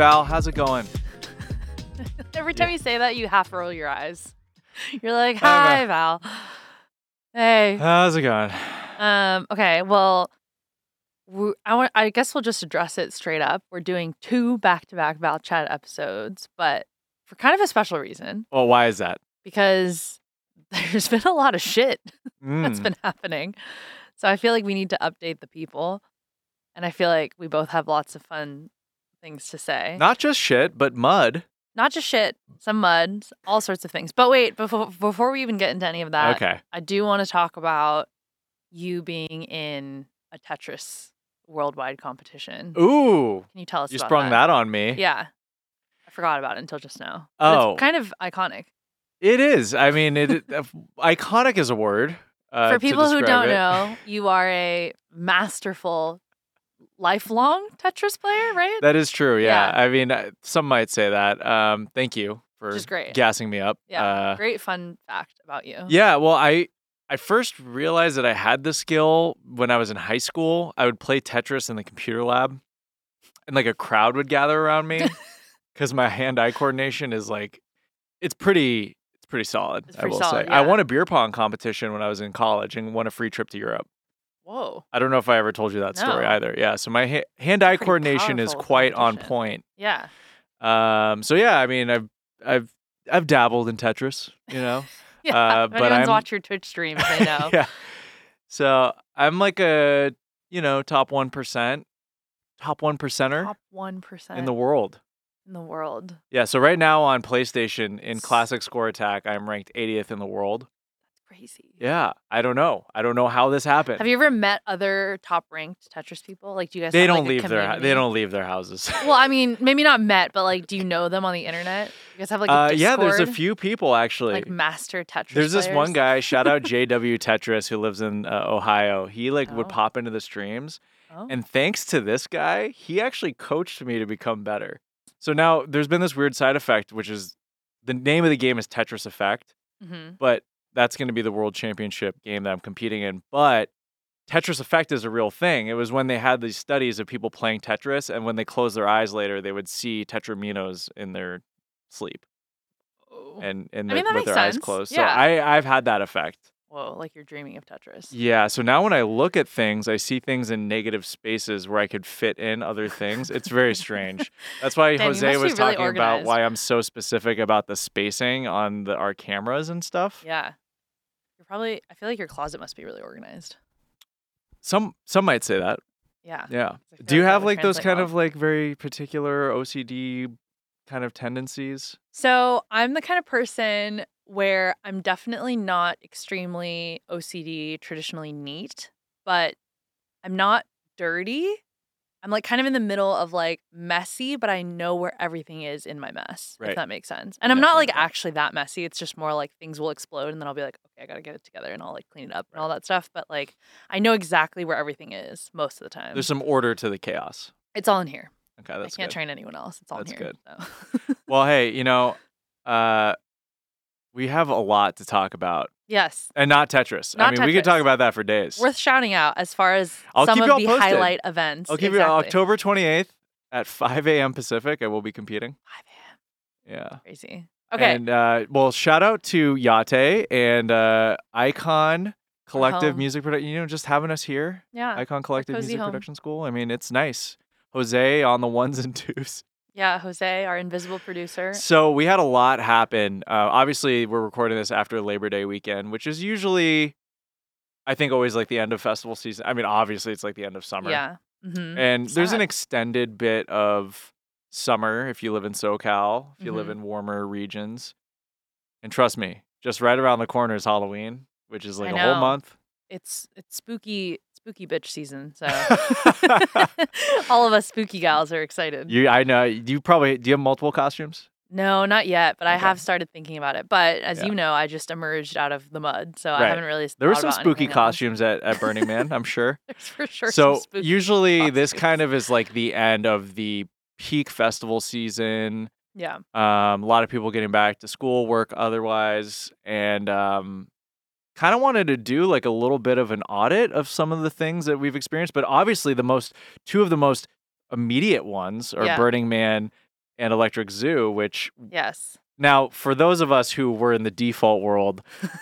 Val. How's it going? Every time Yeah. you say that, you half roll your eyes. You're like, Hi, "Hi, Val." Hey. How's it going? Um. Okay. Well, we, I want. I guess we'll just address it straight up. We're doing two back-to-back Val Chad episodes, but for kind of a special reason Well, why is that? because there's been a lot of shit that's been happening. So I feel like we need to update the people, and I feel like we both have lots of fun things to say. Not just shit, but mud. Not just shit, some mud, all sorts of things. But wait, before before we even get into any of that, okay. I do want to talk about you being in a Tetris worldwide competition. Ooh, Can you tell us? you sprung that. on me. Yeah, I forgot about it until just now. Oh. it's kind of iconic It is. I mean, it. iconic is a word. Uh, for people who don't it. know. You are a masterful, lifelong Tetris player, right? That is true. Yeah. Yeah. I mean, some might say that. Um, thank you for is great. gassing me up. Yeah. Uh, Great fun fact about you. Yeah, well, I I first realized that I had the skill when I was in high school. I would play Tetris in the computer lab, and like a crowd would gather around me because my hand-eye coordination is like, it's pretty, it's pretty solid. It's I will solid, say. I won a beer pong competition when I was in college and won a free trip to Europe. Whoa. I don't know if I ever told you that story either. Yeah, so my ha- hand-eye Pretty coordination is quite on point. Yeah. Um, so yeah, I mean, I've I've I've dabbled in Tetris, you know. Yeah. Uh, if but anyone's I'm- watched your Twitch streams, they know. yeah. So I'm like a, you know, top 1%, top 1 percenter Top one percent in the world. in the world. Yeah. So right now on PlayStation in Classic Score Attack, I'm ranked 80th in the world. Crazy. Yeah. I don't know. I don't know how this happened. Have you ever met other top ranked Tetris people? Like, do you guys? they have, don't like, leave their they don't leave their houses. Well, I mean, maybe not met, but like, do you know them on the internet? You guys have like a uh, yeah, there's a few people actually. like master Tetris. There's this one guy, shout out JW Tetris, who lives in uh, Ohio. He like would Oh. pop into the streams, Oh. and thanks to this guy, he actually coached me to become better. So now there's been this weird side effect, which is the name of the game is Tetris Effect, Mhm. but that's going to be the world championship game that I'm competing in. But Tetris Effect is a real thing. It was when they had these studies of people playing Tetris, and when they closed their eyes later, they would see Tetrominoes in their sleep Oh. and and I mean, the- with their eyes closed. Yeah. So I I've had that effect. Whoa, like you're dreaming of Tetris. Yeah. So now when I look at things, I see things in negative spaces where I could fit in other things. It's very strange. That's why Jose was really talking about why I'm so specific about the spacing on the our cameras and stuff. Yeah. Probably. I feel like your closet must be really organized. Some some might say that. Yeah. Yeah. Do you like have like those kind well. of like very particular OCD kind of tendencies? So I'm the kind of person where I'm definitely not extremely OCD, traditionally neat, but I'm not dirty. I'm like kind of in the middle of like messy, but I know where everything is in my mess, Right. if that makes sense. And I'm Yeah, not like yeah. actually that messy. It's just more like things will explode and then I'll be like, okay, I gotta get it together and I'll like clean it up and all that stuff. But like I know exactly where everything is most of the time. There's some order to the chaos. it's all in here. Okay, that's I can't good. train anyone else. It's all That's in here. good. So. Well, hey, you know, uh, we have a lot to talk about, yes. and not Tetris. I Not mean, we could talk about that for days. worth shouting out as far as I'll some of the posted. highlight events. I'll keep exactly. you October 28th at 5 a.m. Pacific. I will be competing. 5 a.m. Yeah. Crazy. Okay. And uh, well, shout out to Yaté and uh, Icon Collective. Music Production. You know, just having us here, yeah. Icon Collective Music home. Production School. I mean, it's nice. Jose on the ones and twos. Yeah. Jose, our invisible producer. So we had a lot happen. Uh, obviously, we're recording this after Labor Day weekend, which is usually, I think, always like the end of festival season. I mean, obviously, it's like the end of summer. Yeah. hmm And there's an extended bit of summer if you live in SoCal, if you live Mhm. in warmer regions. And trust me, just right around the corner is Halloween, which is like a whole month. It's it's spooky spooky bitch season. So all of us spooky gals are excited. you, I know you probably do. You have multiple costumes. No, not yet, but I have started thinking about it. But as Yeah. you know, I just emerged out of the mud, so I haven't really. There were some spooky costumes at, at Burning Man, I'm sure. There's for sure. so some spooky usually this kind of is like the end of the peak festival season. Yeah. Um, a lot of people getting back to school, work otherwise, and um, kind of wanted to do like a little bit of an audit of some of the things that we've experienced. But obviously, the most two of the most immediate ones are Yeah. Burning Man and Electric Zoo, which Yes. now for those of us who were in the default world,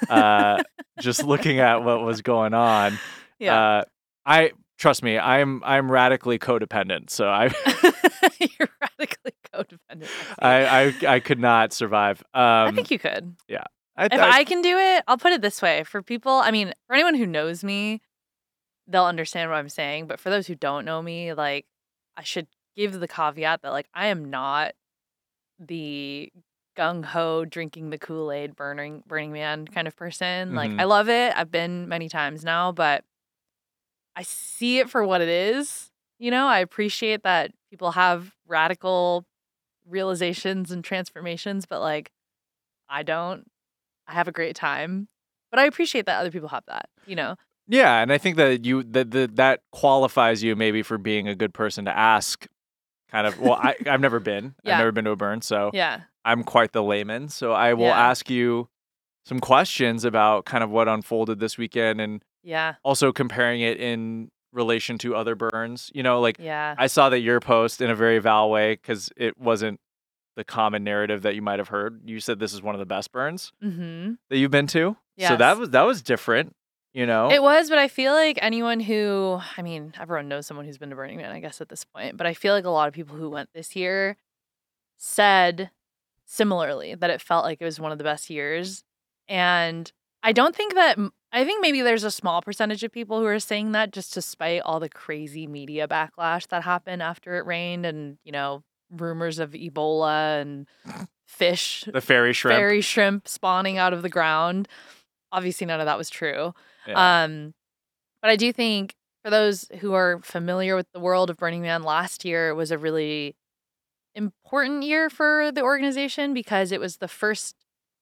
uh, just looking at what was going on, Yeah. uh, I trust me, I'm I'm radically codependent, so I You're radically codependent. I, I I could not survive. Um, I think you could. I, If I can do it, I'll put it this way. For people, I mean, for anyone who knows me, they'll understand what I'm saying. But for those who don't know me, like, I should give the caveat that, like, I am not the gung ho drinking the Kool Aid, burning Burning Man kind of person. Like, Mhm. I love it. I've been many times now, but I see it for what it is. You know, I appreciate that people have radical realizations and transformations, but like, I don't. I have a great time, but I appreciate that other people have that. You know, Yeah, and I think that you that that that qualifies you maybe for being a good person to ask. Kind of. Well, I I've never been. Yeah. I've never been to a burn, so yeah, I'm quite the layman. So I will Yeah. ask you some questions about kind of what unfolded this weekend, and yeah, also comparing it in relation to other burns. You know, like yeah, I saw that your post in a very val way because it wasn't the common narrative that you might have heard. You said this is one of the best burns mm-hmm. that you've been to. So that was that was different. You know. It was, but I feel like anyone who, I mean, everyone knows someone who's been to Burning Man, I guess, at this point. But I feel like a lot of people who went this year said similarly that it felt like it was one of the best years. And I don't think that, I think maybe there's a small percentage of people who are saying that just despite all the crazy media backlash that happened after it rained and, you know, rumors of Ebola and fish the fairy shrimp. fairy shrimp spawning out of the ground. Obviously, none of that was true. Yeah. Um, but I do think for those who are familiar with the world of Burning Man, last year was a really important year for the organization because it was the first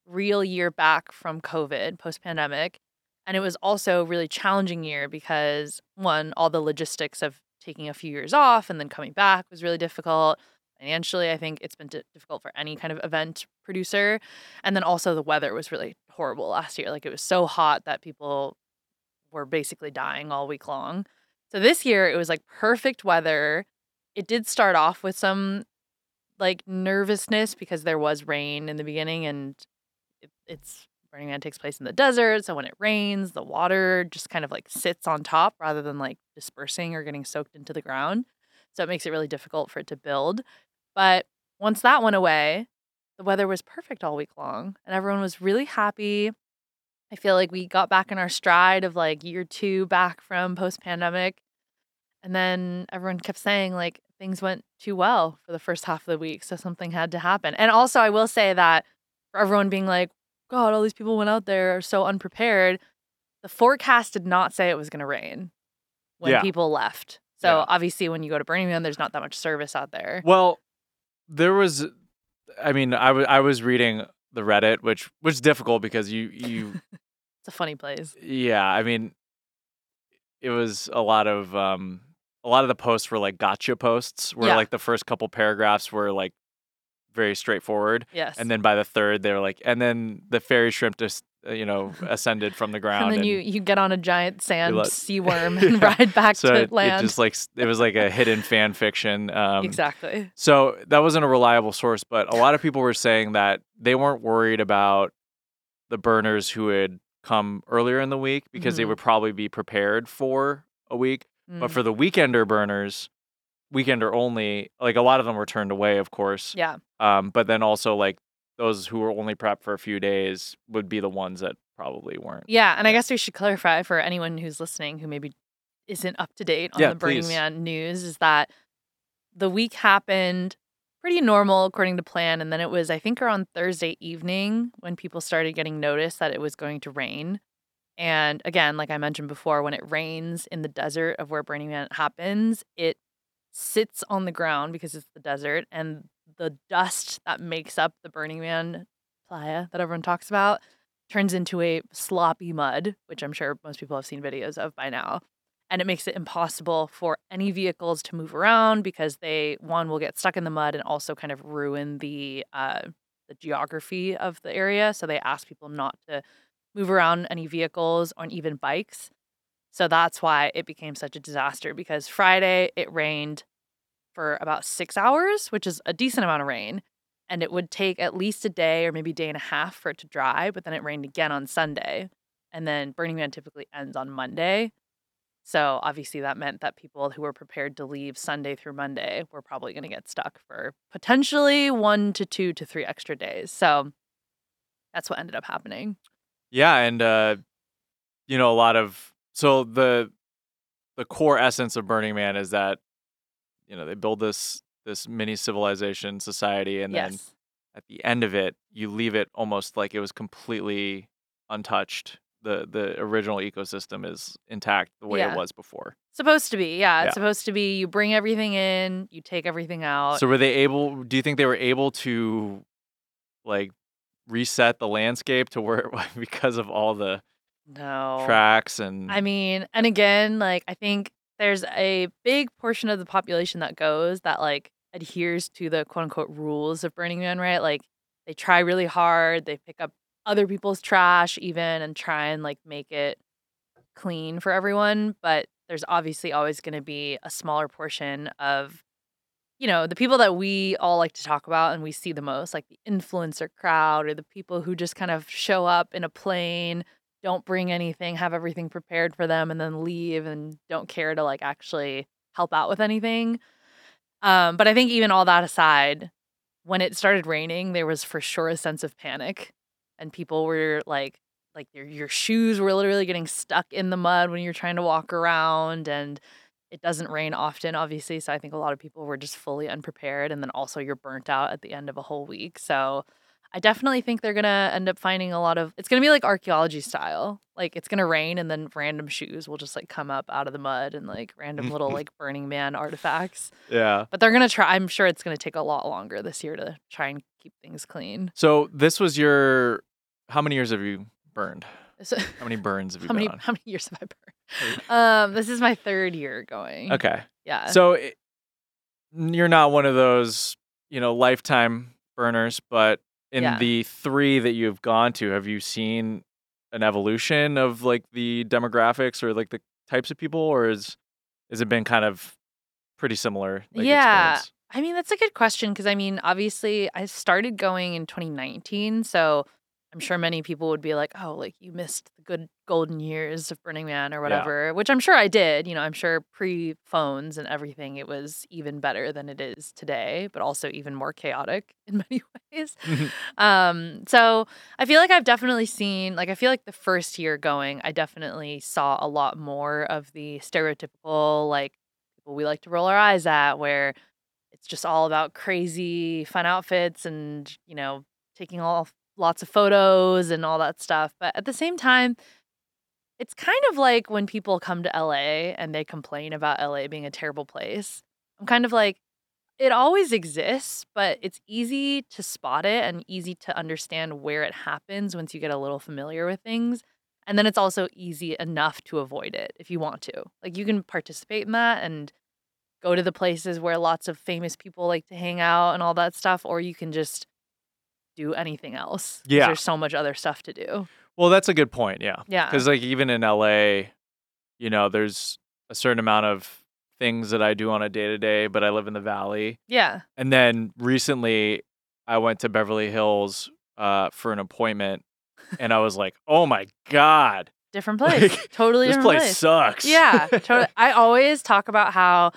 real year back from COVID post pandemic. And it was also a really challenging year because one, all the logistics of taking a few years off and then coming back was really difficult. Financially, I think it's been di- difficult for any kind of event producer. And then also the weather was really horrible last year. Like it was so hot that people were basically dying all week long. So this year it was like perfect weather. It did start off with some like nervousness because there was rain in the beginning and it, it's Burning Man takes place in the desert. So when it rains, the water just kind of like sits on top rather than like dispersing or getting soaked into the ground. So it makes it really difficult for it to build. But once that went away, the weather was perfect all week long and everyone was really happy. I feel like we got back in our stride of like year two back from post pandemic. And then everyone kept saying like things went too well for the first half of the week. So something had to happen. And also, I will say that for everyone being like, God, all these people went out there so unprepared, the forecast did not say it was going to rain when Yeah. people left. So Yeah. obviously, when you go to Burning Man, there's not that much service out there. Well, there was, I mean, I wa- I was reading the Reddit, which was difficult because you you It's a funny place. yeah, I mean, it was a lot of um a lot of the posts were like gotcha posts, where Yeah. like the first couple paragraphs were like very straightforward, Yes. and then by the third they were like, and then the fairy shrimp just you know ascended from the ground, and then you you get on a giant sand let- sea worm Yeah. and ride back so to it, it just like it was like a hidden fan fiction. Um, exactly. So that wasn't a reliable source, but a lot of people were saying that they weren't worried about the burners who had come earlier in the week because they Mhm. would probably be prepared for a week. But Mm. for the weekender burners, weekender only, like a lot of them were turned away, of course. yeah, Um, but then also like those who were only prepped for a few days would be the ones that probably weren't. yeah, and I guess we should clarify for anyone who's listening who maybe isn't up to date on Yeah, the Burning please. Man news is that the week happened pretty normal according to plan, and then it was I think around Thursday evening when people started getting notice that it was going to rain. And again, like I mentioned before, when it rains in the desert of where Burning Man happens, it sits on the ground because it's the desert, and the dust that makes up the Burning Man playa that everyone talks about turns into a sloppy mud, which I'm sure most people have seen videos of by now. And it makes it impossible for any vehicles to move around because they one will get stuck in the mud and also kind of ruin the uh, the geography of the area. So they ask people not to move around any vehicles on even bikes. So that's why it became such a disaster because Friday it rained for about six hours, which is a decent amount of rain. And it would take at least a day or maybe a day and a half for it to dry, but then it rained again on Sunday. And then Burning Man typically ends on Monday. So obviously that meant that people who were prepared to leave Sunday through Monday were probably going to get stuck for potentially one to two to three extra days. So that's what ended up happening. Yeah, and uh, you know a lot of so the the core essence of Burning Man is that you know they build this this mini civilization society, and then at the end of it, you leave it almost like it was completely untouched. The the original ecosystem is intact the way Yeah. it was before. Supposed to be. Yeah, Yeah. it's supposed to be you bring everything in, you take everything out. So were they able? Do you think they were able to like reset the landscape to where it w because of all the no. tracks and I mean, and again, like I think there's a big portion of the population that goes that like adheres to the quote unquote rules of Burning Man, right? Like they try really hard, they pick up other people's trash even and try and like make it clean for everyone, but there's obviously always going to be a smaller portion of you know, the people that we all like to talk about and we see the most, like the influencer crowd or the people who just kind of show up in a plane don't bring anything, have everything prepared for them, and then leave and don't care to like actually help out with anything. Um, but I think even all that aside, when it started raining, there was for sure a sense of panic, and people were like, like your your shoes were literally getting stuck in the mud when you're trying to walk around, and it doesn't rain often, obviously. So I think a lot of people were just fully unprepared, and then also you're burnt out at the end of a whole week. So I definitely think they're gonna end up finding a lot of. It's gonna be like archaeology style. Like it's gonna rain, and then random shoes will just like come up out of the mud, and like random little like Burning Man artifacts. yeah. But they're gonna try. I'm sure it's gonna take a lot longer this year to try and keep things clean. So this was your. How many years have you burned? So, How many burns have you how many on? how many years have I burned? Um, this is my third year going. Okay. Yeah. So it, you're not one of those, you know, lifetime burners, but in Yeah. the three that you've gone to, have you seen an evolution of like the demographics or like the types of people, or is has it been kind of pretty similar? Like, Yeah. experience? I mean, that's a good question because I mean, obviously, I started going in 2019, so I'm sure many people would be like, "Oh, like you missed the good golden years of Burning Man or whatever," which I'm sure I did. You know, I'm sure pre phones and everything, it was even better than it is today, but also even more chaotic in many ways. Um, so I feel like I've definitely seen, like, I feel like the first year going, I definitely saw a lot more of the stereotypical, like, people we like to roll our eyes at, where it's just all about crazy fun outfits and, you know, taking all lots of photos and all that stuff. But at the same time, it's kind of like when people come to LA and they complain about LA being a terrible place. I'm kind of like, it always exists, but it's easy to spot it and easy to understand where it happens once you get a little familiar with things. And then it's also easy enough to avoid it if you want to. Like you can participate in that and go to the places where lots of famous people like to hang out and all that stuff, or you can just do anything else. Yeah. There's so much other stuff to do. Well, that's a good point. Yeah. Yeah. Because like even in LA, you know, there's a certain amount of things that I do on a day to day, but I live in the valley. Yeah. And then recently, I went to Beverly Hills uh, for an appointment, and I was like, "Oh my god, Different place. Like, totally this different place, sucks." Yeah, totally. I always talk about how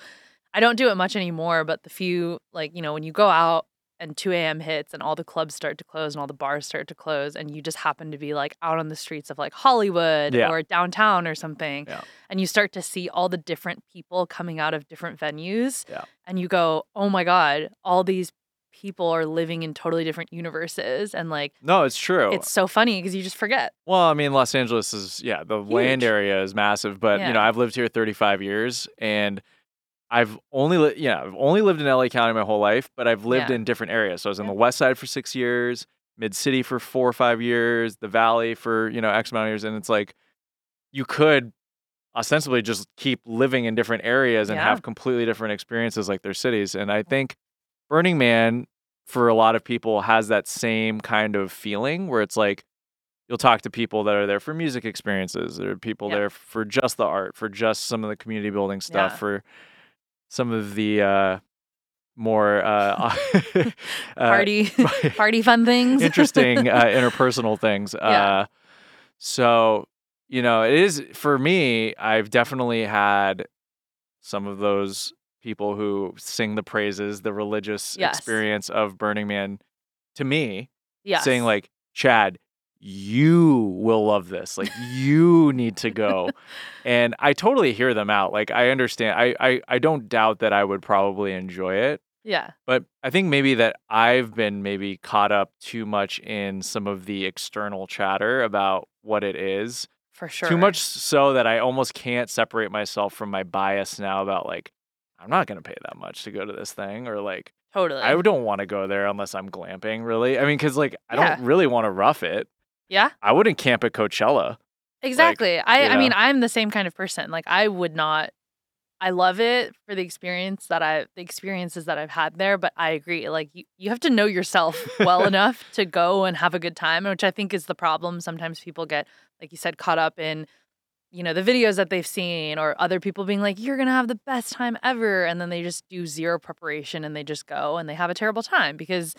I don't do it much anymore, but the few, like, you know, when you go out and 2 a.m. hits and all the clubs start to close and all the bars start to close, and you just happen to be like out on the streets of like Hollywood Yeah. or downtown or something, Yeah. and you start to see all the different people coming out of different venues, Yeah. and you go, oh my God, all these people are living in totally different universes. And like, no, it's true. it's so funny because you just forget. well, I mean, Los Angeles is yeah, the land area is massive, but you know, I've lived here 35 years, and I've only li- yeah, I've only lived in LA County my whole life, but I've lived Yeah. in different areas. So I was in Yeah. the West Side for six years, Mid City for four or five years, the Valley for you know X amount of years, and it's like you could ostensibly just keep living in different areas and Yeah. have completely different experiences like their cities. And I think Burning Man for a lot of people has that same kind of feeling where it's like you'll talk to people that are there for music experiences, there are people there for just the art, for just some of the community building stuff, for some of the uh more uh, uh, Party, party fun things. interesting uh, interpersonal things. Yeah. Uh, so you know, it is for me. I've definitely had some of those people who sing the praises, the religious Yes. experience of Burning Man to me, yes. saying like, Chad, you will love this. Like you need to go. and I totally hear them out. Like I understand. I, I I don't doubt that I would probably enjoy it. yeah. But I think maybe that I've been maybe caught up too much in some of the external chatter about what it is. For sure. Too much so that I almost can't separate myself from my bias now about like I'm not going to pay that much to go to this thing or like Totally. I don't want to go there unless I'm glamping, really. I mean cuz like I Yeah. don't really want to rough it. Yeah. I wouldn't camp at Coachella. Exactly. I, you I mean. I'm the same kind of person. Like, I would not. I love it for the experience that I, the experiences that I've had there. But I agree. Like, you, you have to know yourself well enough to go and have a good time, which I think is the problem. Sometimes people get, like you said, caught up in, you know, the videos that they've seen or other people being like, "You're gonna have the best time ever," and then they just do zero preparation and they just go and they have a terrible time because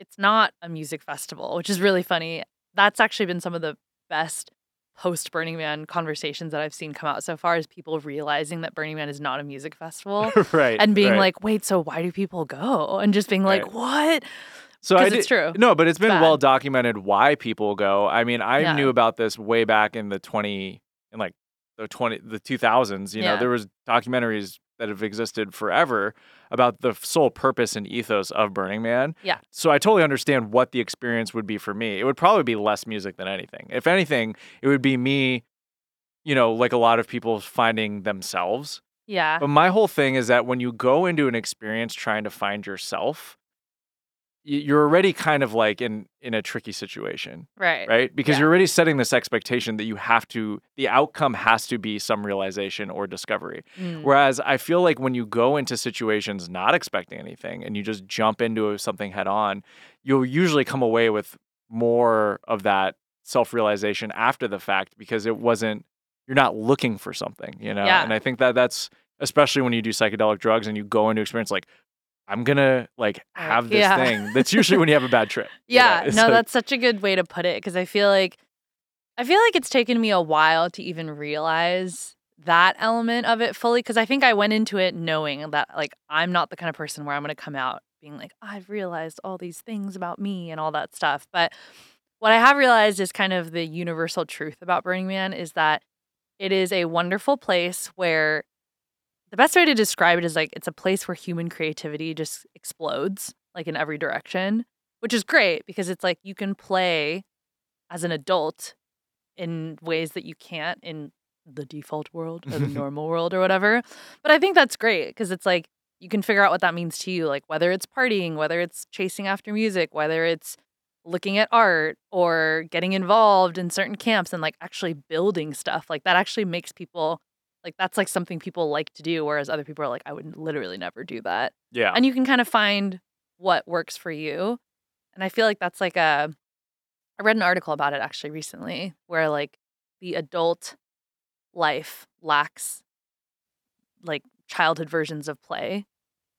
it's not a music festival, which is really funny. That's actually been some of the best post Burning Man conversations that I've seen come out so far is people realizing that Burning Man is not a music festival right. and being right. like, wait, so why do people go? And just being like, Right. what? So I 'Cause it's did- true. No, but it's been bad. well documented why people go. I mean, I Yeah. knew about this way back in the 20 in like the 20 the 2000s, you know, there was documentaries that have existed forever about the sole purpose and ethos of Burning Man. Yeah. So I totally understand what the experience would be for me. It would probably be less music than anything. If anything, it would be me you know, like a lot of people finding themselves. Yeah. But my whole thing is that when you go into an experience trying to find yourself, you're already kind of like in in a tricky situation, Right. right? Because Yeah. you're already setting this expectation that you have to the outcome has to be some realization or discovery. Mm. Whereas I feel like when you go into situations not expecting anything and you just jump into something head on, you'll usually come away with more of that self-realization after the fact because it wasn't you're not looking for something, you know? Yeah. And I think that that's especially when you do psychedelic drugs and you go into experience like I'm gonna like have this Yeah. thing. That's usually when you have a bad trip. you know? Yeah, no, like- that's such a good way to put it because I feel like I feel like it's taken me a while to even realize that element of it fully because I think I went into it knowing that like I'm not the kind of person where I'm to come out being like oh, I've realized all these things about me and all that stuff. But what I have realized is kind of the universal truth about Burning Man is that it is a wonderful place where the best way to describe it is like it's a place where human creativity just explodes like in every direction which is great because it's like you can play as an adult in ways that you can't in the default world or the normal world or whatever. But I think that's great because it's like you can figure out what that means to you, like whether it's partying, whether it's chasing after music, whether it's looking at art or getting involved in certain camps and like actually building stuff. Like that actually makes people like that's like something people like to do whereas other people are like I would literally never do that yeah. and you can kind of find what works for you. And I feel like that's like a I read an article about it actually recently where like the adult life lacks like childhood versions of play,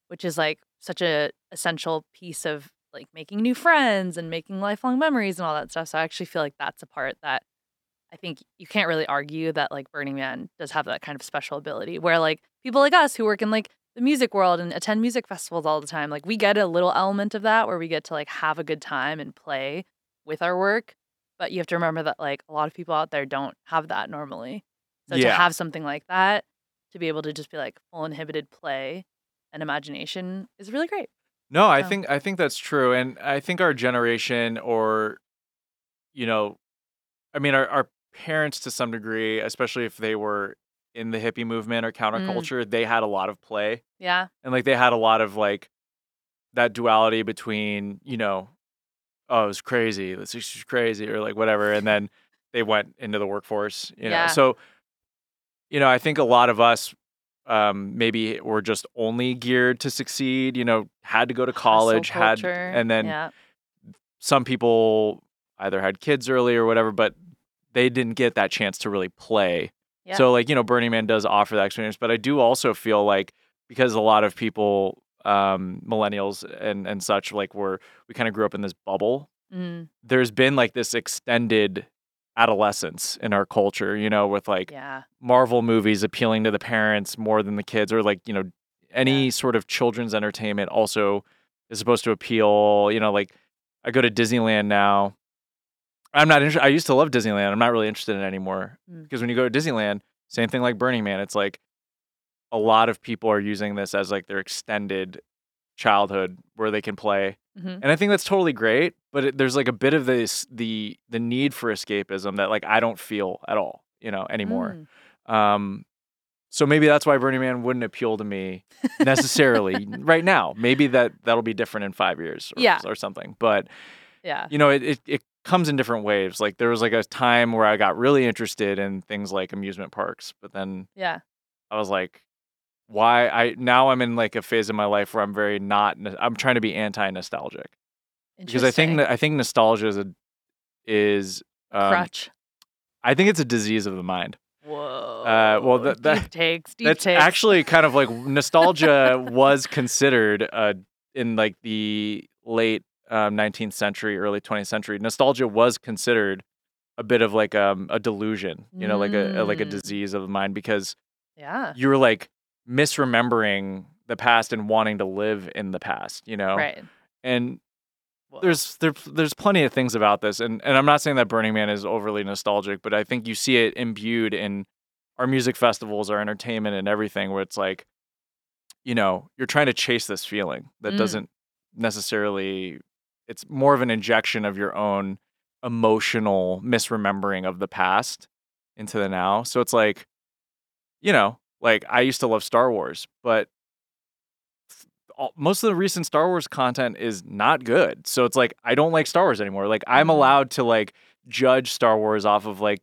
which is like such a essential piece of like making new friends and making lifelong memories and all that stuff. So I actually feel like that's a part that I think you can't really argue that like Burning Man does have that kind of special ability where like people like us who work in like the music world and attend music festivals all the time, like we get a little element of that where we get to like have a good time and play with our work. But you have to remember that like a lot of people out there don't have that normally. So to have something like that, to be able to just be like full inhibited play and imagination is really great. No, I So- think I think that's true, and I think our generation, or you know, I mean, our our parents to some degree, especially if they were in the hippie movement or Mm. counterculture, they had a lot of play, Yeah. and like they had a lot of like that duality between you know, oh, it's crazy, this is crazy, or like whatever, and then they went into the workforce, you know. Yeah. So, you know, I think a lot of us um maybe were just only geared to succeed you know had to go to college had and then yeah. some people either had kids early or whatever but they didn't get that chance to really play Yeah. so like you know burning man does offer that experience but i do also feel like because a lot of people um, millennials and and such, like where we kind of grew up in this bubble. Mm, There's been like this extended adolescence in our culture, you know, with like yeah. Marvel movies appealing to the parents more than the kids, or like, you know, any Yeah. sort of children's entertainment also is supposed to appeal. You know, like I go to Disneyland now. I'm not interested. I used to love Disneyland. I'm not really interested in it anymore Mm. because when you go to Disneyland, same thing like Burning Man. It's like a lot of people are using this as like their extended childhood where they can play hmm and I think that's totally great, but it, there's like a bit of this the the need for escapism that like I don't feel at all, you know, anymore. Mm. Um so maybe that's why Burning Man wouldn't appeal to me necessarily right now. Maybe that that'll be different in 5 years or, Yeah. or something. But Yeah. you know, it, it it comes in different waves. Like there was like a time where I got really interested in things like amusement parks, but then Yeah. I was like why I now I'm in like a phase of my life where I'm very not I'm trying to be anti-nostalgic because I think that I think nostalgia is a is um, crutch. I think it's a disease of the mind. Whoa. well, that- deep that- takes. Deep That's takes. actually kind of like nostalgia was considered uh, in like the late um, 19th century, early 20th century. Nostalgia was considered a bit of like um, a delusion, you know, like a, a like a Mm. disease of the mind because yeah. you were like misremembering the past and wanting to live in the past, you know. Right. And Whoa. there's there, there's plenty of things about this and, and i'm not saying that burning man is overly nostalgic but i think you see it imbued in our music festivals our entertainment and everything where it's like you know you're trying to chase this feeling that Mm. doesn't necessarily it's more of an injection of your own emotional misremembering of the past into the now so it's like you know like i used to love star wars but most of the recent Star Wars content is not good. So it's like I don't like Star Wars anymore. Like I'm Mhm. allowed to like judge Star Wars off of like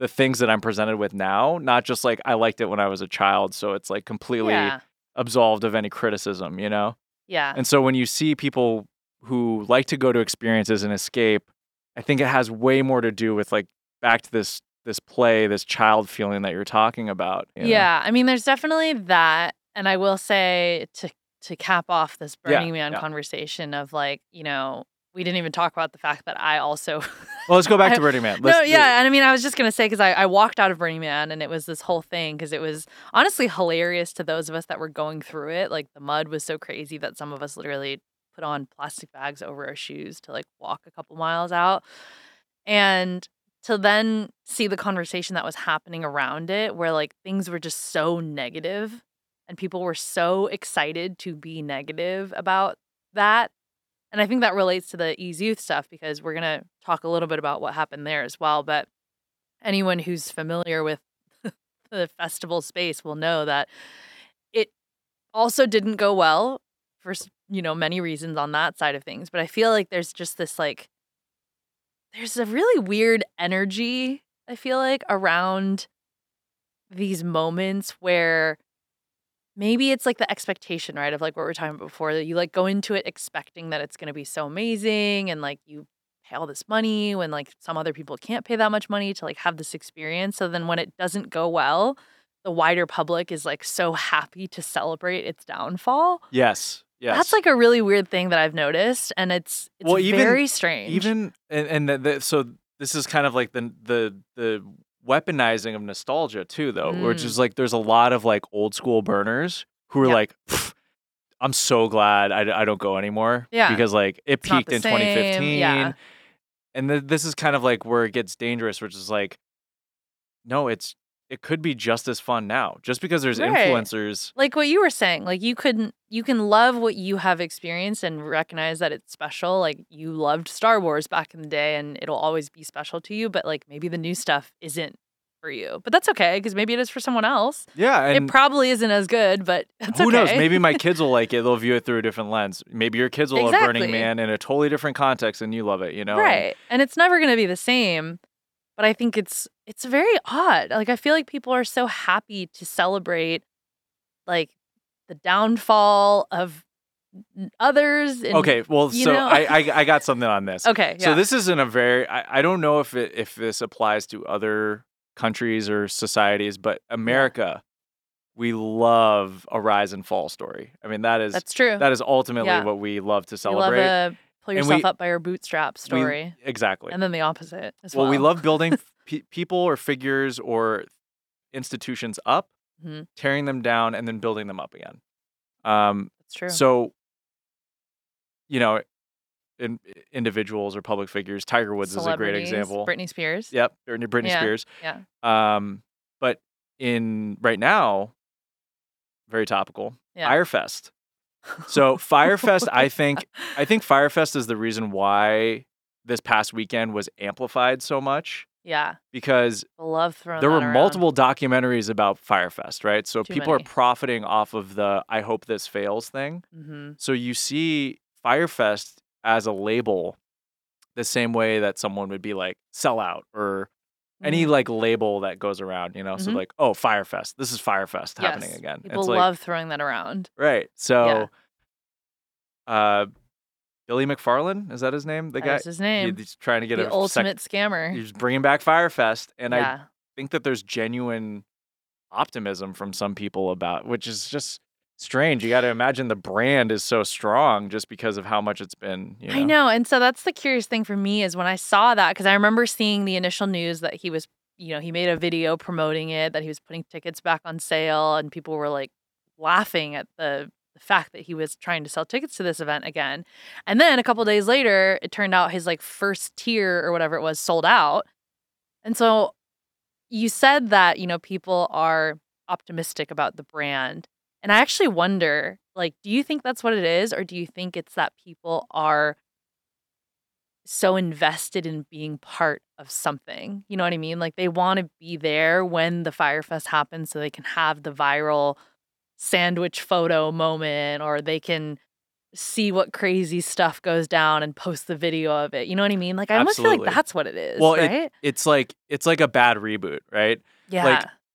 the things that I'm presented with now, not just like I liked it when I was a child, so it's like completely Yeah. absolved of any criticism, you know? Yeah. And so when you see people who like to go to experiences and escape, I think it has way more to do with like back to this this play, this child feeling that you're talking about. you know? Yeah, I mean, there's definitely that, and I will say to to cap off this Yeah, Burning Man yeah. conversation of like, you know, we didn't even talk about the fact that I also. Well, let's go back to Burning Man. no, Let's- yeah, and I mean, I was just gonna say because I, I walked out of Burning Man and it was this whole thing because it was honestly hilarious to those of us that were going through it. Like the mud was so crazy that some of us literally put on plastic bags over our shoes to like walk a couple miles out, and to then see the conversation that was happening around it, where like things were just so negative, and people were so excited to be negative about that. And I think that relates to the EZoo stuff because we're going to talk a little bit about what happened there as well. But anyone who's familiar with the festival space will know that it also didn't go well for, you know, many reasons on that side of things. But I feel like there's just this like, there's a really weird energy, I feel like, around these moments where maybe it's like the expectation, right? Of like what we are talking about before, that you like go into it expecting that it's going to be so amazing and like you pay all this money when like some other people can't pay that much money to like have this experience. So then when it doesn't go well, the wider public is like so happy to celebrate its downfall. Yes. Yes. That's like a really weird thing that I've noticed and it's it's Well, even- very strange. even and and the, the, so this is kind of like the the the weaponizing of nostalgia too though which Mm. is like there's a lot of like old school burners who are Yep. like i'm so glad I, I don't go anymore Yeah. because like it It's peaked in same, 2015 yeah. and th- this is kind of like where it gets dangerous which is like no it's it could be just as fun now just because there's Right. influencers like what you were saying like you couldn't you can love what you have experienced and recognize that it's special like you loved star wars back in the day and it'll always be special to you but like maybe the new stuff isn't for you but that's okay because maybe it is for someone else yeah and it probably isn't as good but Who okay knows? Maybe my kids will like it. They'll view it through a different lens. Maybe your kids will love Burning Man in a totally different context and you love it, you know? right and it's never going to be the same but i think it's it's very odd like i feel like people are so happy to celebrate like the downfall of others and Okay, well, so? I, I I got something on this. okay yeah. So this isn't a very I, I don't know if it if this applies to other countries or societies, but America we love a rise and fall story. I mean, that is That's true. that is ultimately Yeah. what we love to celebrate. Pull yourself we- up by your bootstraps We- story, exactly. and then the opposite as well, well. we love building pe- people or figures or institutions up, Mhm. tearing them down, and then building them up again. Um, That's true. So, you know, in, individuals or public figures, Tiger Woods is a great example. Britney Spears. Yep, Britney Yeah, Spears. Yeah. Um, but in right now, very topical. Yeah. Fyre Fest. So Fyre Fest, I think, I think Fyre Fest is the reason why this past weekend was amplified so much Yeah. because Love throwing. there were around. multiple documentaries about Fyre Fest, right? So Too people are profiting off of the "I hope this fails" thing. Mhm. So you see Fyre Fest as a label the same way that someone would be like sellout or any Mhm. like label that goes around, you know? So Mhm. like, oh, Fyre Fest. This is Fyre Fest happening again. People it's like love throwing that around. right. So uh Billy McFarland, is that his name? The That guy is his name. he's trying to get the a sec- ultimate scammer. he's bringing back Fyre Fest and I think that there's genuine optimism from some people about which is just strange. You got to imagine the brand is so strong just because of how much it's been, you know. I know. And so that's the curious thing for me is when I saw that, because I remember seeing the initial news that he was, you know, he made a video promoting it, that he was putting tickets back on sale, and people were like laughing at the, the fact that he was trying to sell tickets to this event again. And then a couple days later, it turned out his like first tier or whatever it was sold out. And so you said that, you know, people are optimistic about the brand. And I actually wonder, like, do you think that's what it is? Or do you think it's that people are so invested in being part of something? You know what I mean? Like, they want to be there when the Fyre Fest happens so they can have the viral sandwich photo moment or they can see what crazy stuff goes down and post the video of it. You know what I mean? Like, I almost feel like that's what it is. Well, it- It's like it's like a bad reboot, right? yeah.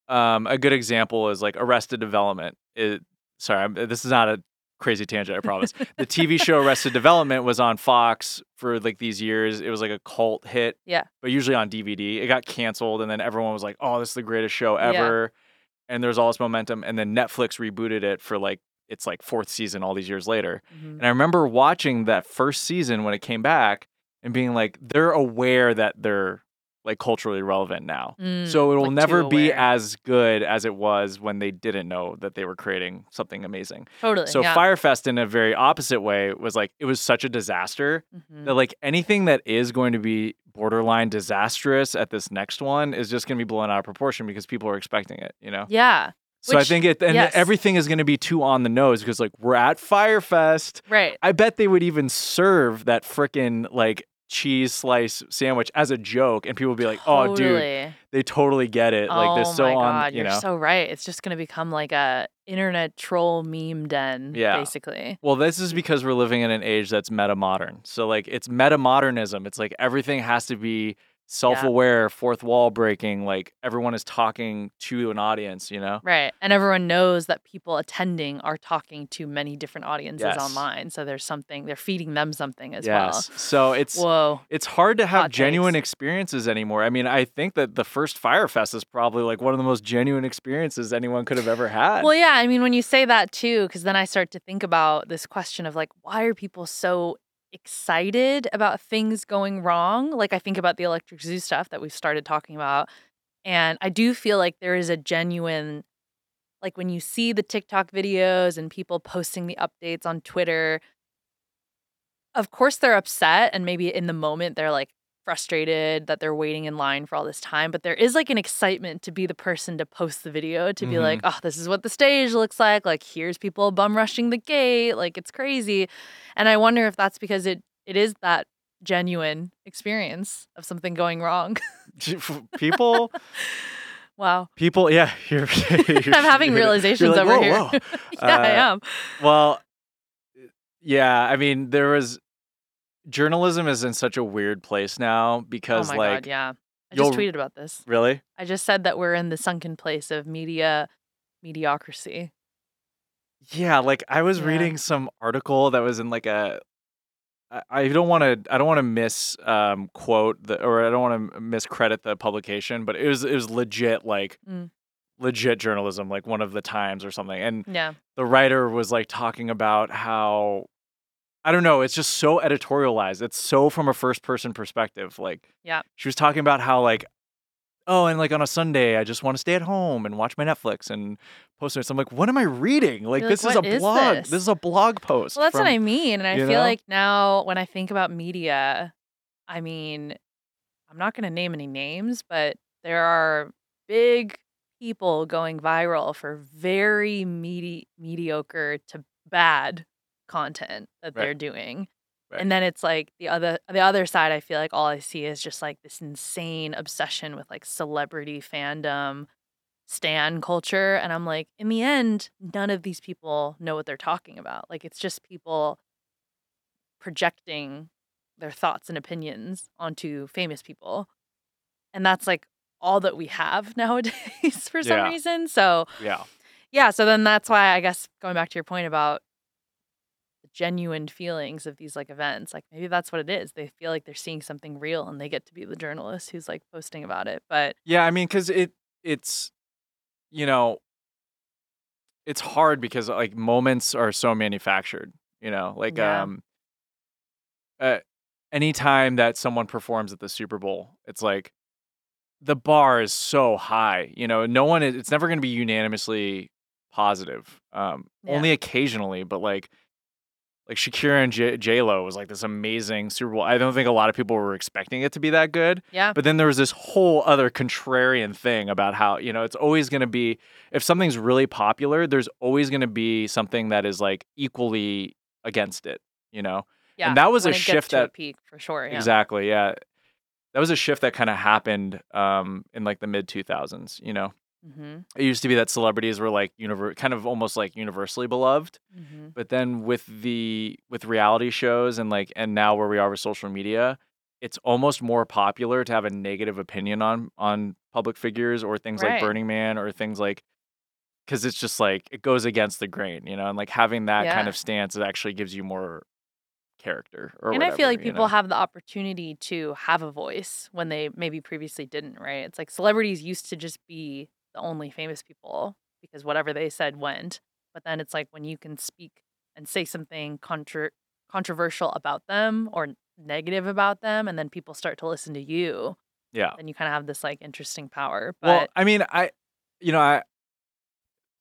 Um, a good example is like Arrested Development. It, sorry, I'm, this is not a crazy tangent, I promise. the TV show Arrested Development was on Fox for like these years. It was like a cult hit. Yeah. But usually on DVD. It got canceled and then everyone was like, "Oh, this is the greatest show Yeah. ever." And there's all this momentum and then Netflix rebooted it for like it's like fourth season all these years later. Mhm. And I remember watching that first season when it came back and being like, they're aware that they're like culturally relevant now. Mm, So it will like, never be as good as it was when they didn't know that they were creating something amazing. totally. So yeah. Fyre Fest in a very opposite way was like it was such a disaster Mhm. that like anything that is going to be borderline disastrous at this next one is just going to be blown out of proportion because people are expecting it, you know. Yeah. So I think it and yes. everything is going to be too on the nose because like we're at Fyre Fest. Right. I bet they would even serve that frickin' like cheese slice sandwich as a joke, and people would be like, "Oh, dude, they totally get it. Like oh they're so my on, god, you you're know." so right. It's just gonna become like a internet troll meme den, Yeah. basically. well, this is because we're living in an age that's meta modern. So like it's meta modernism. It's like everything has to be self-aware, fourth wall breaking. Like everyone is talking to an audience, you know. Right. And everyone knows that people attending are talking to many different audiences Yes. online. So there's something they're feeding them something as well. yes. So it's well. Whoa. it's hard to have Hot genuine takes. experiences anymore. I mean, I think that the first Fyre Fest is probably like one of the most genuine experiences anyone could have ever had. Well, yeah, I mean, when you say that too, because then I start to think about this question of like, why are people so excited about things going wrong? Like, I think about the electric zoo stuff that we've started talking about. And I do feel like there is a genuine, like, when you see the TikTok videos and people posting the updates on Twitter, of course they're upset. And maybe in the moment they're like, frustrated that they're waiting in line for all this time, but there is like an excitement to be the person to post the video to be like, oh, this is what the stage looks like. Like, here's people bum rushing the gate. Like, it's crazy. And I wonder if that's because it it is that genuine experience of something going wrong. people, wow. people, yeah, you're. you're I'm having realizations like, over "Whoa, here. whoa." yeah, I Uh, am. Well, yeah, I mean, there was journalism is in such a weird place now Oh because, my like, god, yeah. I just tweeted about this. really, I just said that we're in the sunken place of media mediocrity. yeah, like I was Yeah. reading some article that was in like a I don't want to. I don't want to miss um, quote the, or I don't want to miscredit the publication, but it was it was legit like Mm. legit journalism, like one of the Times or something. And Yeah. the writer was like talking about how I don't know, it's just so editorialized. It's so from a first person perspective. Like Yeah. she was talking about how like oh, and like on a Sunday I just want to stay at home and watch my Netflix and post it. So I'm like, what am I reading? Like You're like, this is "What a is blog. this?" This is a blog post. Well, that's from- what I mean. And I feel know? like now when I think about media, I mean, I'm not going to name any names, but there are big people going viral for very medi- mediocre to bad content that Right. they're doing. Right. And then it's like the other the other side I feel like all I see is just like this insane obsession with like celebrity fandom, stan culture and I'm like in the end none of these people know what they're talking about. Like it's just people projecting their thoughts and opinions onto famous people. And that's like all that we have nowadays for some Yeah. reason. So, Yeah. yeah, so then that's why I guess going back to your point about genuine feelings of these like events, like maybe that's what it is. They feel like they're seeing something real and they get to be the journalist who's like posting about it. But Yeah, I mean, because it it's you know it's hard because like moments are so manufactured. You know, like Yeah. um, uh, anytime that someone performs at the Super Bowl, it's like the bar is so high. You know, no one is. It's never going to be unanimously positive. Um, Yeah. only occasionally, but like. Like Shakira and J- J Lo was like this amazing Super Bowl. I don't think a lot of people were expecting it to be that good. yeah, But then there was this whole other contrarian thing about how, you know, it's always going to be, if something's really popular, there's always going to be something that is like equally against it, you know? yeah. And that was a when it gets shift to a that- peak for sure. Yeah. Exactly. Yeah. That was a shift that kind of happened um, in like the mid 2000s, you know? Mm-hmm. It used to be that celebrities were like univer- kind of almost like universally beloved Mm-hmm. but then with the with reality shows and like and now where we are with social media it's almost more popular to have a negative opinion on on public figures or things like burning man or things like because it's just like it goes against the grain you know and like having that kind of stance it actually gives you more character or and I feel like people know? have the opportunity to have a voice when they maybe previously didn't, right? It's like celebrities used to just be the only famous people because whatever they said went. But then it's like when you can speak and say something contra- controversial about them or negative about them, and then people start to listen to you, yeah then you kind of have this like interesting power. But well i mean i you know i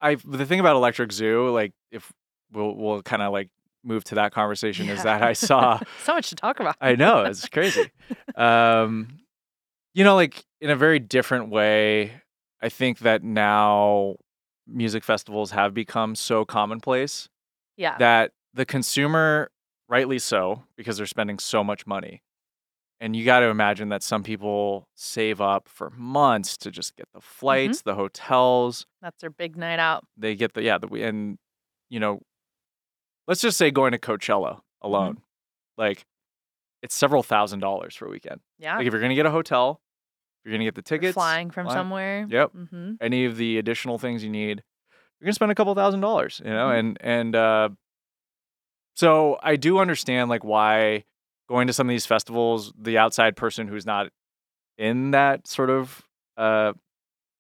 i the thing about electric zoo like if we'll we'll kind of like move to that conversation is that i saw so much to talk about. I know it's crazy. um, you know, like in a very different way. I think that now music festivals have become so commonplace yeah. that the consumer, rightly so, because they're spending so much money. And you got to imagine that some people save up for months to just get the mm-hmm. flights, the hotels, That's their big night out. they get the yeah the and you know let's just say going to coachella mm-hmm. alone like it's several thousand dollars for a weekend Yeah. like if you're gonna get a hotel you're gonna get the tickets flying from flying- somewhere. yep Mm-hmm. any of the additional things you need you're gonna spend a couple thousand dollars you know Mhm. and and uh so i do understand like why going to some of these festivals the outside person who's not in that sort of uh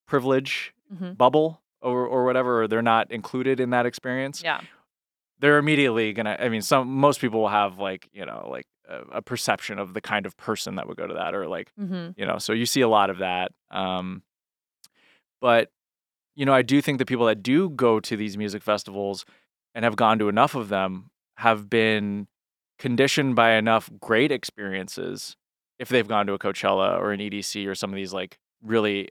privilege Mm-hmm. bubble or or whatever or they're not included in that experience Yeah. they're immediately gonna i mean some most people will have like you know like a, perception of the kind of person that would go to that or like Mm-hmm. you know so you see a lot of that um but you know i do think the people that do go to these music festivals and have gone to enough of them have been conditioned by enough great experiences if they've gone to a coachella or an edc or some of these like really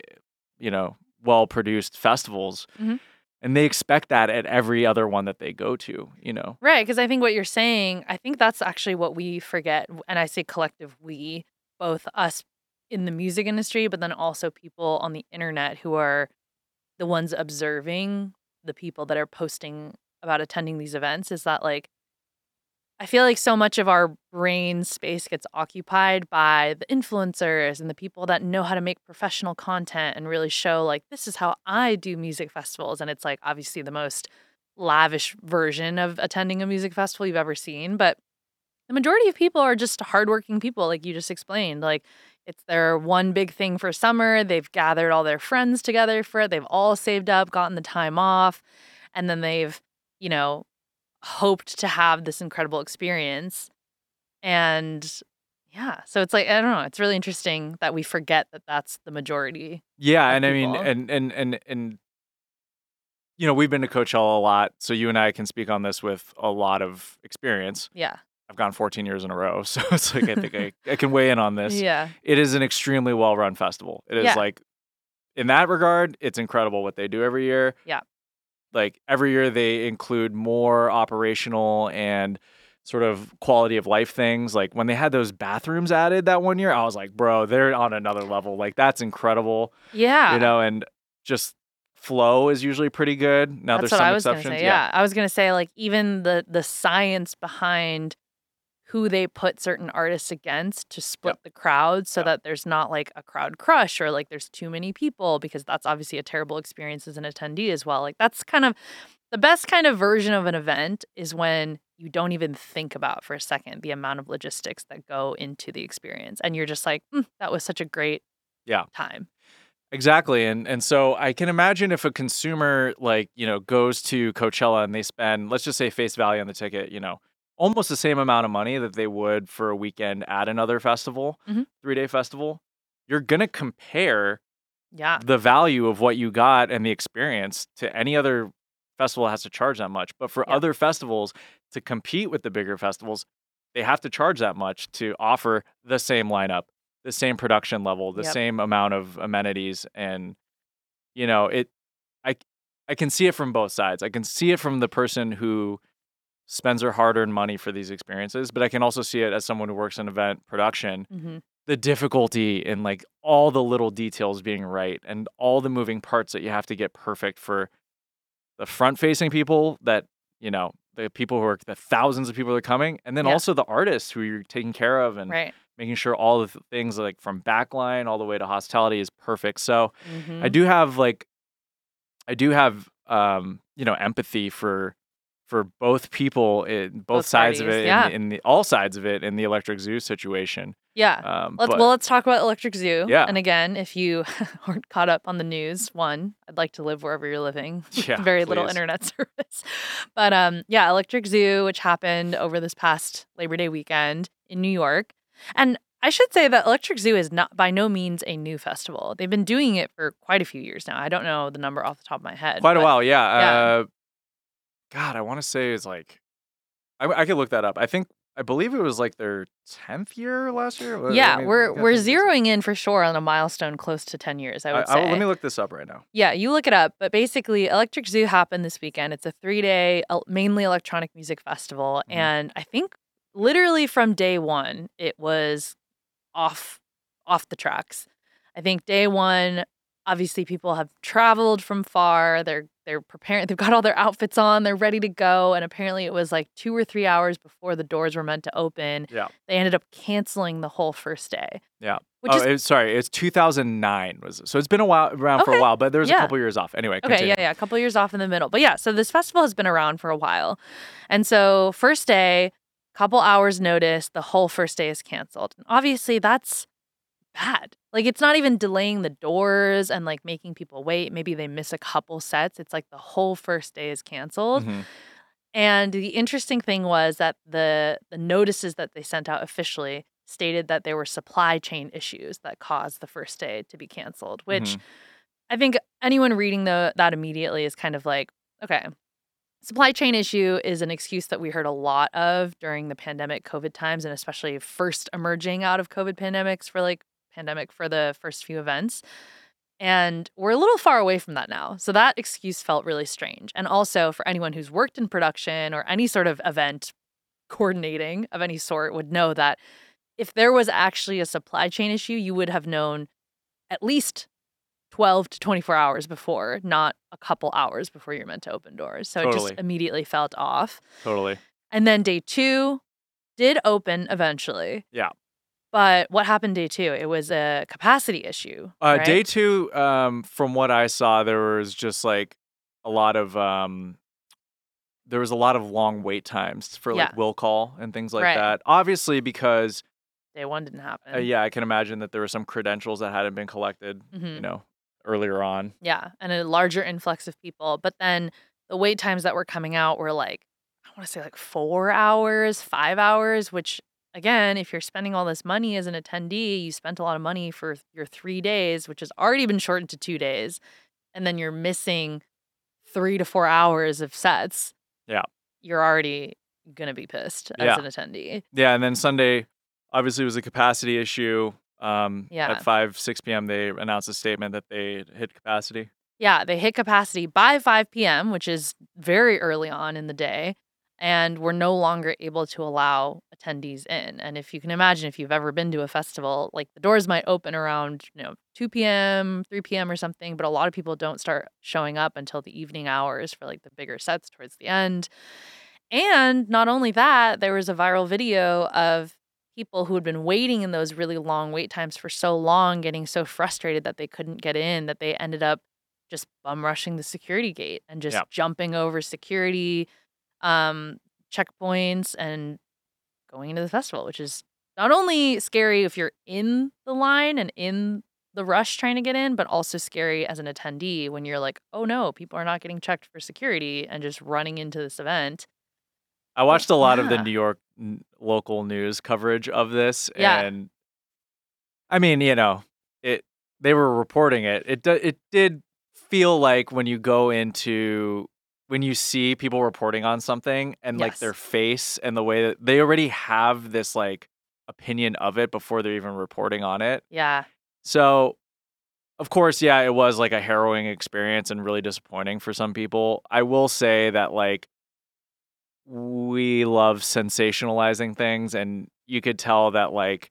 you know well produced festivals Mhm. And they expect that at every other one that they go to you know? Right, because I think what you're saying, I think that's actually what we forget, and I say collective we, both us in the music industry, but then also people on the internet who are the ones observing the people that are posting about attending these events is that like I feel like so much of our brain space gets occupied by the influencers and the people that know how to make professional content and really show like this is how I do music festivals and it's like obviously the most lavish version of attending a music festival you've ever seen but the majority of people are just hardworking people, like you just explained. Like it's their one big thing for summer. They've gathered all their friends together for it. They've all saved up, gotten the time off, and then they've, you know, hoped to have this incredible experience. And yeah, so it's like I don't know. It's really interesting that we forget that that's the majority. Yeah, and I mean, and and and and you know, we've been to Coachella a lot, so you and I can speak on this with a lot of experience. Yeah. I've gone 14 years in a row, so it's like I think I, I can weigh in on this. Yeah. It is an extremely well-run festival. It is Yeah. like, in that regard, it's incredible what they do every year. Yeah. Like every year, they include more operational and sort of quality of life things. Like when they had those bathrooms added that one year, I was like, bro, they're on another level. Like that's incredible Yeah. you know, and just flow is usually pretty good. Now That's there's some exceptions. say. Yeah. I was gonna say like even the the science behind who they put certain artists against to split the crowd so Yep. that there's not like a crowd crush or like there's too many people because that's obviously a terrible experience as an attendee as well. Like that's kind of the best kind of version of an event is when you don't even think about for a second the amount of logistics that go into the experience and you're just like "Mm, that was such a great Yeah. time. Exactly. And and so I can imagine if a consumer like, you know, goes to Coachella and they spend, let's just say face value on the ticket, you know, almost the same amount of money that they would for a weekend at another festival, Mhm. three day festival, you're gonna compare Yeah. the value of what you got and the experience to any other festival that has to charge that much. But for Yeah. other festivals to compete with the bigger festivals, they have to charge that much to offer the same lineup, the same production level, the Yep. same amount of amenities and you know, it I I can see it from both sides. I can see it from the person who spends their hard-earned money for these experiences, but I can also see it as someone who works in event production hmm the difficulty in like all the little details being right and all the moving parts that you have to get perfect for the front facing people that you know the people who are the thousands of people that are coming and then Yeah. also the artists who you're taking care of and Right. making sure all the things like from backline all the way to hospitality is perfect so Mhm. i do have like i do have um you know empathy for for both people in both, Both sides of it yeah. in, in the all sides of it in the electric zoo situation Yeah. um Let's but- well, let's talk about Electric Zoo. Yeah. And again, if you aren't caught up on the news, one, I'd like to live wherever you're living. Yeah, Very little internet service. But um, yeah, Electric Zoo, which happened over this past Labor Day weekend in New York, and I should say that Electric Zoo is not by no means a new festival. They've been doing it for quite a few years now. I don't know the number off the top of my head. Quite a while, yeah. yeah. Uh, God, I want to say it's like, I, I could look that up. I think, I believe it was like their 10th year last year. Yeah, let me- we're we're zeroing in for sure on a milestone close to ten years. I I, would I say. will- let me look this up right now. Yeah, you look it up. But basically, Electric Zoo happened this weekend. It's a three day, mainly electronic music festival. Mhm. And I think literally from day one, it was off off the tracks. I think day one, obviously people have traveled from far. They're they're preparing, they've got all their outfits on, they're ready to go. And apparently it was like two or three hours before the doors were meant to open. Yeah. They ended up canceling the whole first day. Yeah. Which oh, is it's, sorry, it's 2009 was it? So it's been a while around for a while, but there's yeah. a couple years off. Anyway, Okay, continue. yeah, yeah, a couple years off in the middle. But yeah, so this festival has been around for a while. And so first day, couple hours notice, the whole first day is canceled. And obviously that's bad. Like it's not even delaying the doors and like making people wait. Maybe they miss a couple sets. It's like the whole first day is canceled. Mhm. And the interesting thing was that the the notices that they sent out officially stated that there were supply chain issues that caused the first day to be canceled, which Mhm. I think anyone reading the that immediately is kind of like, okay, supply chain issue is an excuse that we heard a lot of during the pandemic COVID times and especially first emerging out of COVID pandemics for like pandemic for the first few events. And we're a little far away from that now. So that excuse felt really strange. And also for anyone who's worked in production or any sort of event coordinating of any sort would know that if there was actually a supply chain issue, you would have known at least 12 to 24 hours before, not a couple hours before you're meant to open doors. So it just immediately felt off. Totally. And then day two did open eventually. Yeah. But what happened day two? It was a capacity issue. Uh, right? Day two, um, from what I saw, there was just like a lot of um, there was a lot of long wait times for like Yeah. will call and things like Right. that. Obviously, because Day one didn't happen. uh, yeah, I can imagine that there were some credentials that hadn't been collected, you Mhm. know, earlier on. Yeah, and a larger influx of people. But then the wait times that were coming out were like, I want to say like four hours, five hours, which again, if you're spending all this money as an attendee, you spent a lot of money for your three days, which has already been shortened to two days, and then you're missing three to four hours of sets. Yeah. You're already gonna be pissed as Yeah. an attendee. Yeah, and then Sunday obviously was a capacity issue. Um, Yeah. At 5, 6 p.m., they announced a statement that they hit capacity. Yeah, they hit capacity by 5 p.m., which is very early on in the day, and we're no longer able to allow attendees in. And if you can imagine, if you've ever been to a festival, like the doors might open around, you know, 2 p.m., 3 p.m. or something, but a lot of people don't start showing up until the evening hours for like the bigger sets towards the end. And not only that, there was a viral video of people who had been waiting in those really long wait times for so long, getting so frustrated that they couldn't get in that they ended up just bum rushing the security gate and just Yeah. jumping over security um, checkpoints and going into the festival, which is not only scary if you're in the line and in the rush trying to get in, but also scary as an attendee when you're like, oh no, people are not getting checked for security and just running into this event. I watched a lot of the. New York n- local news coverage of this, Yeah. and I mean, you know, it. They were reporting it. It it did feel like when you go into when you see people reporting on something and like their face and the way that they already have this like opinion of it before they're even reporting on it. Yeah. So, of course, yeah, it was like a harrowing experience and really disappointing for some people. I will say that, like, we love sensationalizing things, and you could tell that, like,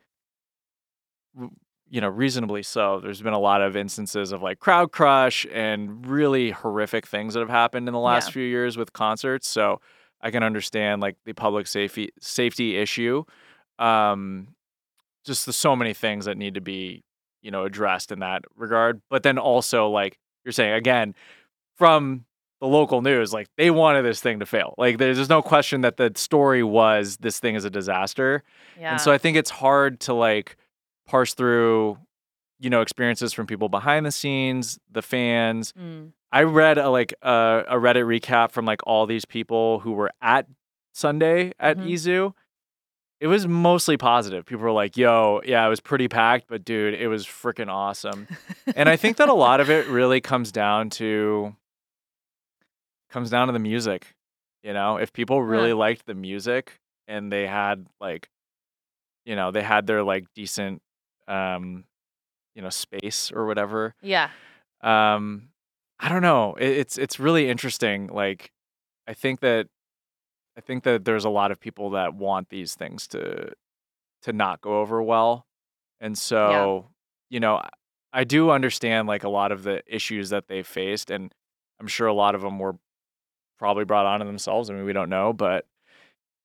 you know, reasonably so. There's been a lot of instances of like crowd crush and really horrific things that have happened in the last Yeah. few years with concerts. So I can understand like the public safety safety issue. Um, just the so many things that need to be you know addressed in that regard but then also like you're saying again from the local news like they wanted this thing to fail like there's, there's no question that the story was this thing is a disaster Yeah. and so i think it's hard to like parse through you know experiences from people behind the scenes the fans Mm. I read a like a, a Reddit recap from like all these people who were at Sunday at Mhm. EZoo. It was mostly positive. People were like, "Yo, yeah, it was pretty packed, but dude, it was freaking awesome." and I think that a lot of it really comes down to comes down to the music. You know, if people really Huh. liked the music and they had like you know, they had their like decent um you know, space or whatever yeah. um i don't know it, it's it's really interesting like i think that i think that there's a lot of people that want these things to to not go over well and so you know I- i do understand like a lot of the issues that they faced and i'm sure a lot of them were probably brought on to themselves i mean we don't know but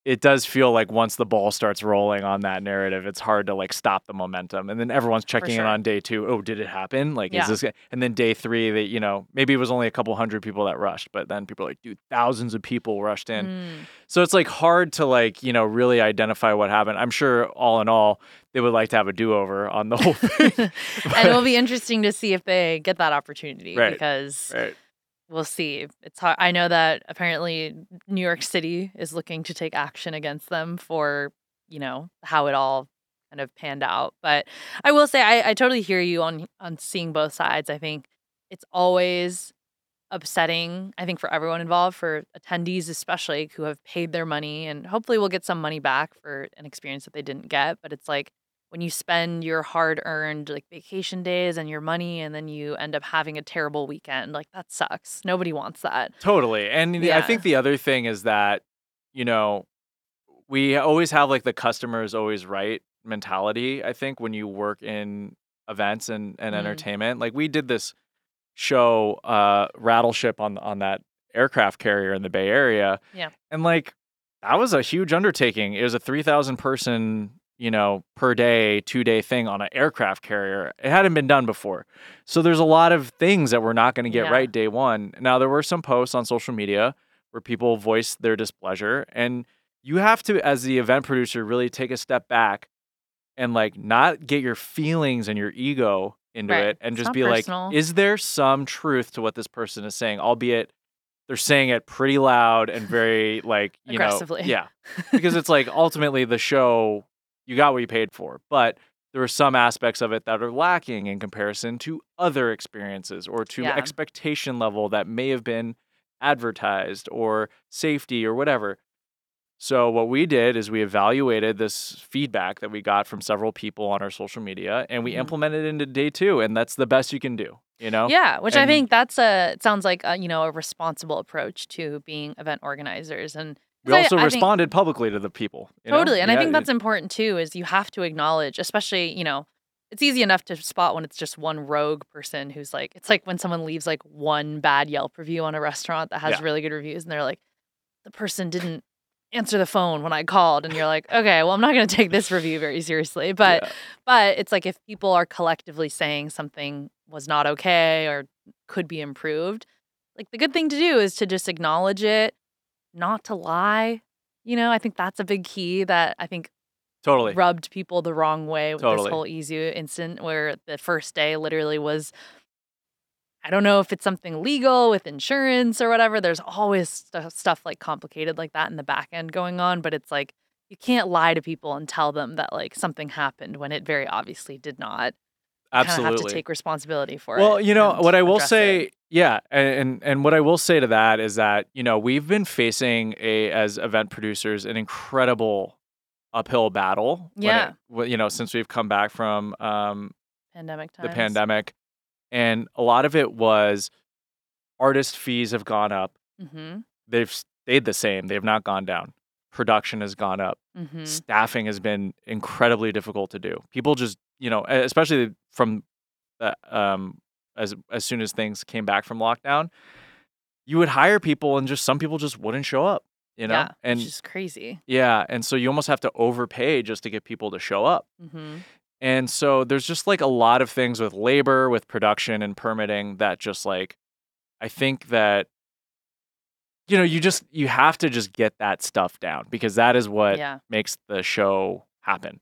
it does feel like once the ball starts rolling on that narrative, it's hard to like stop the momentum. And then everyone's checking sure. in on day two. Oh, did it happen? Like, Yeah. is this? And then day three, that you know, maybe it was only a couple hundred people that rushed, but then people are like, dude, thousands of people rushed in. Mm. So it's like hard to like you know really identify what happened. I'm sure all in all, they would like to have a do over on the whole thing. and it will be interesting to see if they get that opportunity Right. because right. We'll see. It's hard. I know that apparently New York City is looking to take action against them for, you know, how it all kind of panned out. But I will say I, I totally hear you on on seeing both sides. I think it's always upsetting, I think, for everyone involved, for attendees especially who have paid their money and hopefully will get some money back for an experience that they didn't get. But it's like when you spend your hard earned like vacation days and your money and then you end up having a terrible weekend, like that sucks. Nobody wants that. Totally. And the- I think the other thing is that, you know, we always have like the customers always right mentality, I think, when you work in events and, and Mm. entertainment. Like we did this show, uh, Rattleship on on that aircraft carrier in the Bay Area. Yeah. And like that was a huge undertaking. It was a three thousand person, you know, per day, two day thing on an aircraft carrier. It hadn't been done before. So there's a lot of things that we're not going to get Yeah. right day one. Now there were some posts on social media where people voiced their displeasure and you have to as the event producer really take a step back and like not get your feelings and your ego into Right. it and It's just be personal. like is there some truth to what this person is saying albeit they're saying it pretty loud and very like you Aggressively. know yeah because it's like ultimately the show you got what you paid for but there are some aspects of it that are lacking in comparison to other experiences or to Yeah. expectation level that may have been advertised or safety or whatever so what we did is we evaluated this feedback that we got from several people on our social media and we Mhm. implemented it into day 2 and that's the best you can do you know Yeah, which I think that's a it sounds like a, you know a responsible approach to being event organizers and we I- also I think- responded publicly to the people you know? totally and I Yeah, think it- that's important too is you have to acknowledge especially you know it's easy enough to spot when it's just one rogue person who's like it's like when someone leaves like one bad Yelp review on a restaurant that has Yeah. really good reviews and they're like the person didn't answer the phone when I called and you're like okay well I'm not going to take this review very seriously but yeah. But it's like if people are collectively saying something was not okay or could be improved, like the good thing to do is to just acknowledge it, not to lie. You know, I think that's a big key that I think totally rubbed people the wrong way with Totally. this whole EZoo incident where the first day literally was I don't know if it's something legal with insurance or whatever. There's always stu- stuff like complicated like that in the back end going on, but it's like you can't lie to people and tell them that like something happened when it very obviously did not. Absolutely have to take responsibility for it. Well, you know what I will say, it. Yeah, and and what I will say to that is that you know we've been facing a as event producers an incredible uphill battle. Yeah. it- you know since we've come back from um, pandemic the pandemic, and a lot of it was artist fees have gone up. Mm-hmm. They've stayed the same. They have not gone down. Production has gone up. Mm-hmm. staffing has been incredibly difficult to do. People just, you know, especially from uh, um as as soon as things came back from lockdown, you would hire people and just some people just wouldn't show up, you know? yeah, and which is crazy. yeah, and so you almost have to overpay just to get people to show up. Mm-hmm. And so there's just like a lot of things with labor, with production and permitting that just like I think that you know, you just you have to just get that stuff down because that is what yeah, makes the show happen.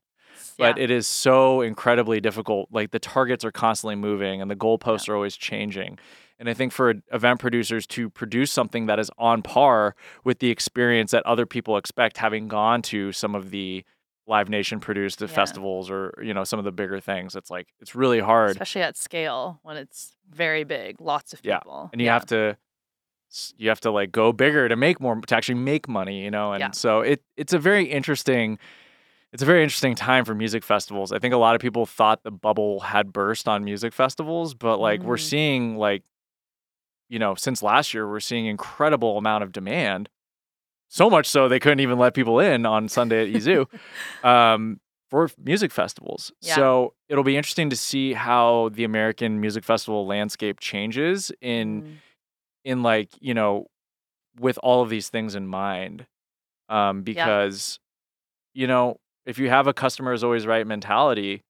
But yeah. it is so incredibly difficult. Like the targets are constantly moving and the goalposts are always changing. And I think for event producers to produce something that is on par with the experience that other people expect, having gone to some of the Live Nation produced Yeah. festivals or you know some of the bigger things, it's like it's really hard. especially at scale when it's very big, lots of Yeah, people, and you yeah. have to you have to like go bigger to make more to actually make money you know and Yeah. so it it's a very interesting it's a very interesting time for music festivals i think a lot of people thought the bubble had burst on music festivals but like we're Mhm. seeing like you know since last year we're seeing incredible amount of demand so much so they couldn't even let people in on sunday at EZoo um, for music festivals Yeah. so it'll be interesting to see how the american music festival landscape changes in Mm. in like you know with all of these things in mind um because you know if you have a customer is always right mentality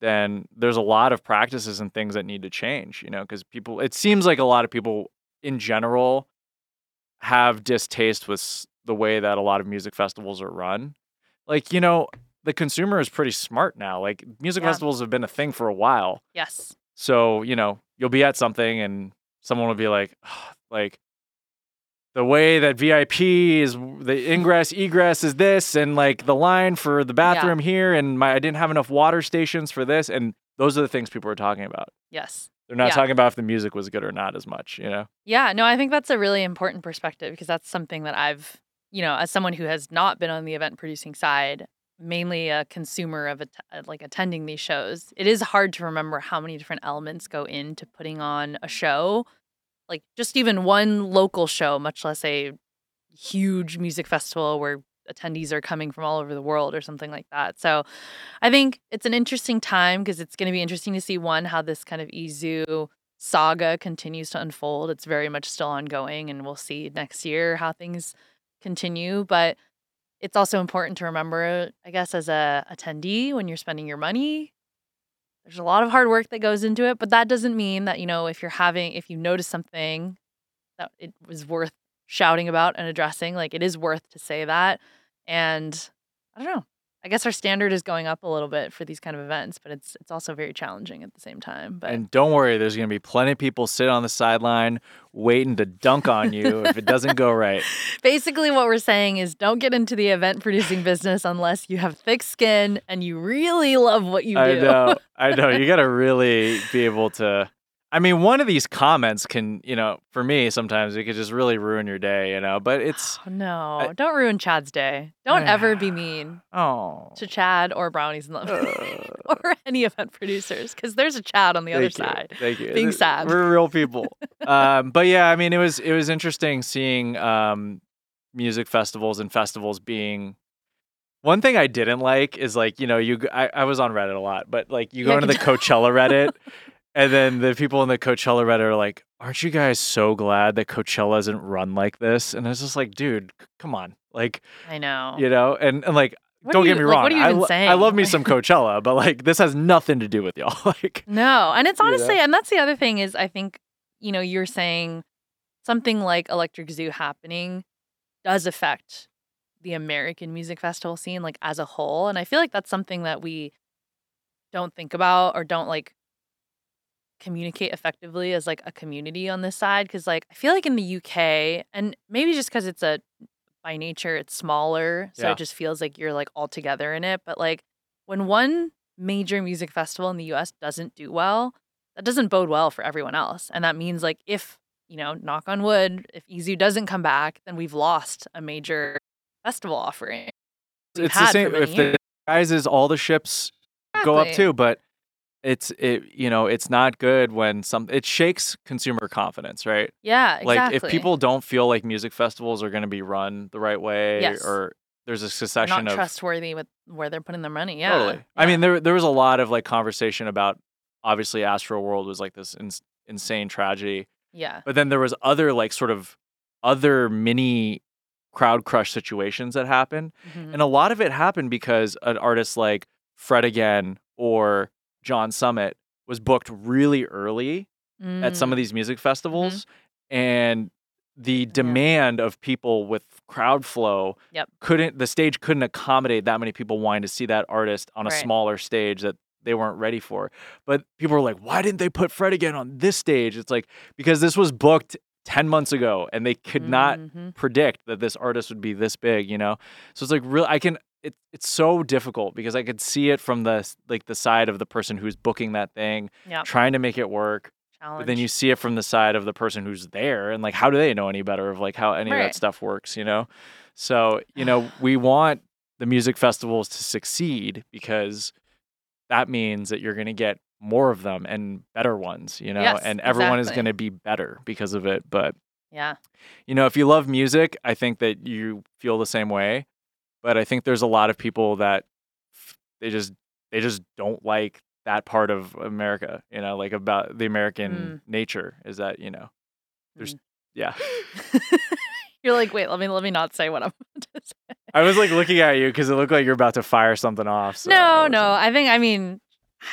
then there's a lot of practices and things that need to change you know because people it seems like a lot of people in general have distaste with the way that a lot of music festivals are run like you know the consumer is pretty smart now like music Yeah. festivals have been a thing for a while Yes. so, you know, you'll be at something and someone will be like, "Ugh, like, the way that VIP is, the ingress, egress is this, and like the line for the bathroom here, and my, I didn't have enough water stations for this. And those are the things people are talking about. Yes. They're not Yeah. talking about if the music was good or not as much, you know? Yeah, no, I think that's a really important perspective because that's something that I've, you know, as someone who has not been on the event producing side, mainly a consumer of uh, like attending these shows, it is hard to remember how many different elements go into putting on a show. Like just even one local show, much less a huge music festival where attendees are coming from all over the world or something like that. So I think it's an interesting time because it's going to be interesting to see one how this kind of EZoo saga continues to unfold. It's very much still ongoing, and we'll see next year how things continue. But it's also important to remember, I guess, as a attendee when you're spending your money, there's a lot of hard work that goes into it. But that doesn't mean that you know if you're having if you notice something that it was worth shouting about and addressing. Like it is worth to say that. And I don't know. I guess our standard is going up a little bit for these kind of events, but it's it's also very challenging at the same time. But And don't worry, there's going to be plenty of people sitting on the sideline waiting to dunk on you if it doesn't go right. basically what we're saying is don't get into the event producing business unless you have thick skin and you really love what you do. I know. I know. You got to really be able to. I mean, one of these comments can, you know, for me, sometimes it could just really ruin your day, you know, but it's, Oh, no, don't ruin Chad's day. Don't ever be mean oh. to Chad or Brownies in Love Uh, or any event producers because there's a Chad on the other thank you, side. Thank you. being sad. We're real people. um, but yeah, I mean, it was it was interesting seeing um, music festivals and festivals being. One thing I didn't like is like you know you I, I was on Reddit a lot, but like you go Yeah, into the Coachella Reddit, and then the people in the Coachella Reddit are like, "Aren't you guys so glad that Coachella isn't run like this?" And I was just like, dude, c- come on, like I know. you know, and, and like. What don't are get you- me like, wrong. what are you I, even lo- I saying? love me some Coachella, but like this has nothing to do with y'all. like, No, and it's You know? honestly, and that's the other thing is I think, you know, you're saying something like Electric Zoo happening does affect the American music festival scene like as a whole, and I feel like that's something that we don't think about or don't like communicate effectively as like a community on this side because like I feel like in the UK and maybe just because it's a by nature it's smaller so Yeah. it just feels like you're like all together in it but like when one major music festival in the US doesn't do well that doesn't bode well for everyone else and that means like if you know knock on wood if EZoo doesn't come back then we've lost a major festival offering it's the same if the years. rises all the ships go up too but it's it you know it's not good when some it shakes consumer confidence right? Yeah exactly like if people don't feel like music festivals are going to be run the right way Yes. or there's a They're succession not of trustworthy with where they're putting their money yeah totally. I mean there there was a lot of like conversation about obviously Astroworld was like this ins- insane tragedy yeah. but then there was other like sort of other mini crowd crush situations that happened Mhm. and a lot of it happened because an artist like Fred Again or John Summit was booked really early at some of these music festivals. And the demand of people with crowd flow Yep. couldn't, the stage couldn't accommodate that many people wanting to see that artist on a Right. smaller stage that they weren't ready for. But people were like, why didn't they put Fred Again on this stage? It's like, because this was booked 10 months ago and they could not Mhm. predict that this artist would be this big, you know? So it's like real I can it, it's so difficult because I could see it from the like the side of the person who's booking that thing, Yep. trying to make it work. challenge But then you see it from the side of the person who's there and like how do they know any better of like how any of that stuff works, you know? So, you know, we want the music festivals to succeed because that means that you're going to get more of them and better ones, you know, Yes, and everyone is going to be better because of it. But yeah you know, if you love music, I think that you feel the same way. But I think there's a lot of people that they just they just don't like that part of America. You know, like about the American nature is that you know, there's Mm. yeah. you're like wait let me let me not say what i'm about to say I was like looking at you because it looked like you're about to fire something off. So no no i think i mean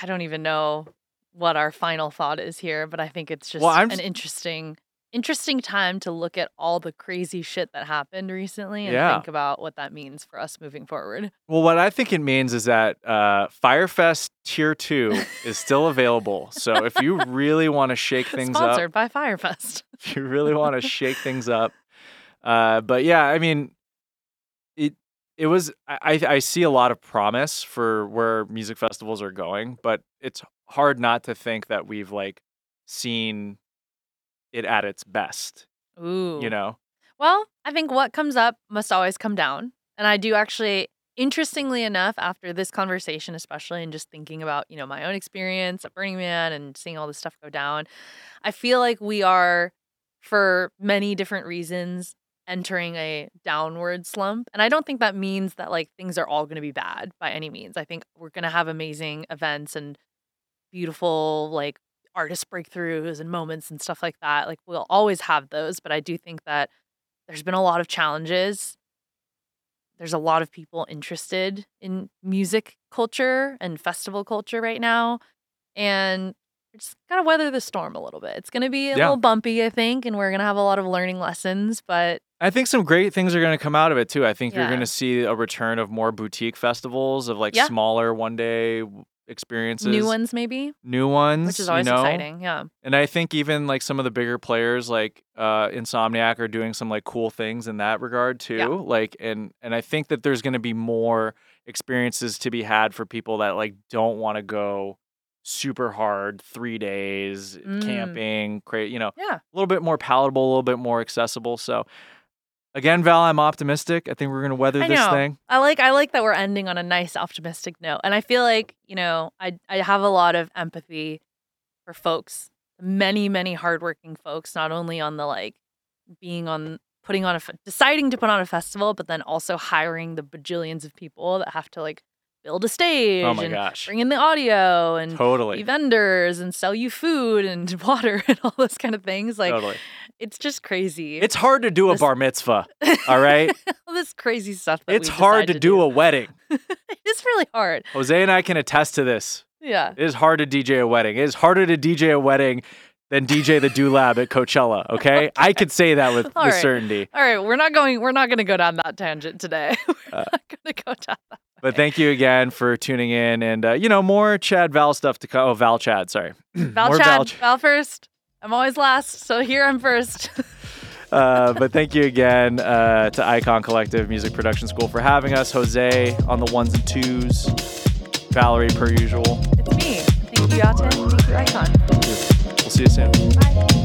i don't even know what our final thought is here but i think it's just Well, an interesting interesting time to look at all the crazy shit that happened recently and Yeah. think about what that means for us moving forward Well, what I think it means is that uh, Fyre Fest Tier Two is still available. So if you really want to shake things up, sponsored by Fyre Fest if you really want to shake things up. Uh, but yeah, I mean, it it was I I see a lot of promise for where music festivals are going, but it's hard not to think that we've like seen it at its best. ooh You know, Well, I think what comes up must always come down. And I do actually, interestingly enough, after this conversation, especially, and just thinking about, you know, my own experience at Burning Man and seeing all this stuff go down, I feel like we are, for many different reasons, entering a downward slump. And I don't think that means that like things are all going to be bad by any means. I think we're going to have amazing events and beautiful, like, artist breakthroughs and moments and stuff like that. Like, we'll always have those. But I do think that there's been a lot of challenges. There's a lot of people interested in music culture and festival culture right now. And just gotta weather the storm a little bit. It's gonna be a Yeah. little bumpy, I think, and we're gonna have a lot of learning lessons. But I think some great things are going to come out of it too. I think you're going to see a return of more boutique festivals of like Yeah. smaller one day experiences, new ones maybe, new ones, which is always you know? exciting. Yeah. And I think even like some of the bigger players like uh Insomniac are doing some like cool things in that regard too. Yeah. Like and and I think that there's going to be more experiences to be had for people that like don't want to go super hard 3 days Mm. camping, create, you know, Yeah. a little bit more palatable, a little bit more accessible. So again, Val, I'm optimistic. I think we're going to weather I this know. thing. I like I like that we're ending on a nice optimistic note. And I feel like, you know, I I have a lot of empathy for folks, many, many hardworking folks, not only on the like being on putting on a deciding to put on a festival, but then also hiring the bajillions of people that have to like build a stage Oh my and gosh. bring in the audio and be Totally. vendors and sell you food and water and all those kind of things. Like totally. It's just crazy. It's hard to do a This- bar mitzvah, all right? all this crazy stuff. That it's hard decide to do a wedding. it's really hard. Jose and I can attest to this. Yeah. It is hard to DJ a wedding. It is harder to DJ a wedding than DJ the Do Lab at Coachella. Okay, I could say that with, All with right. certainty. All right, we're not going. We're not going to go down that tangent today. we're Uh, not going to go down that. But thank you again for tuning in, and uh, you know more Chad Val stuff to come. Oh, Val Chad, sorry. Val Chad, Val. Val first. I'm always last, so here I'm first. Uh, but thank you again uh, to Icon Collective Music Production School for having us. Jose on the ones and twos. Valerie, per usual. it's me. Thank you, Yaté. Thank you, Icon. We'll see you soon.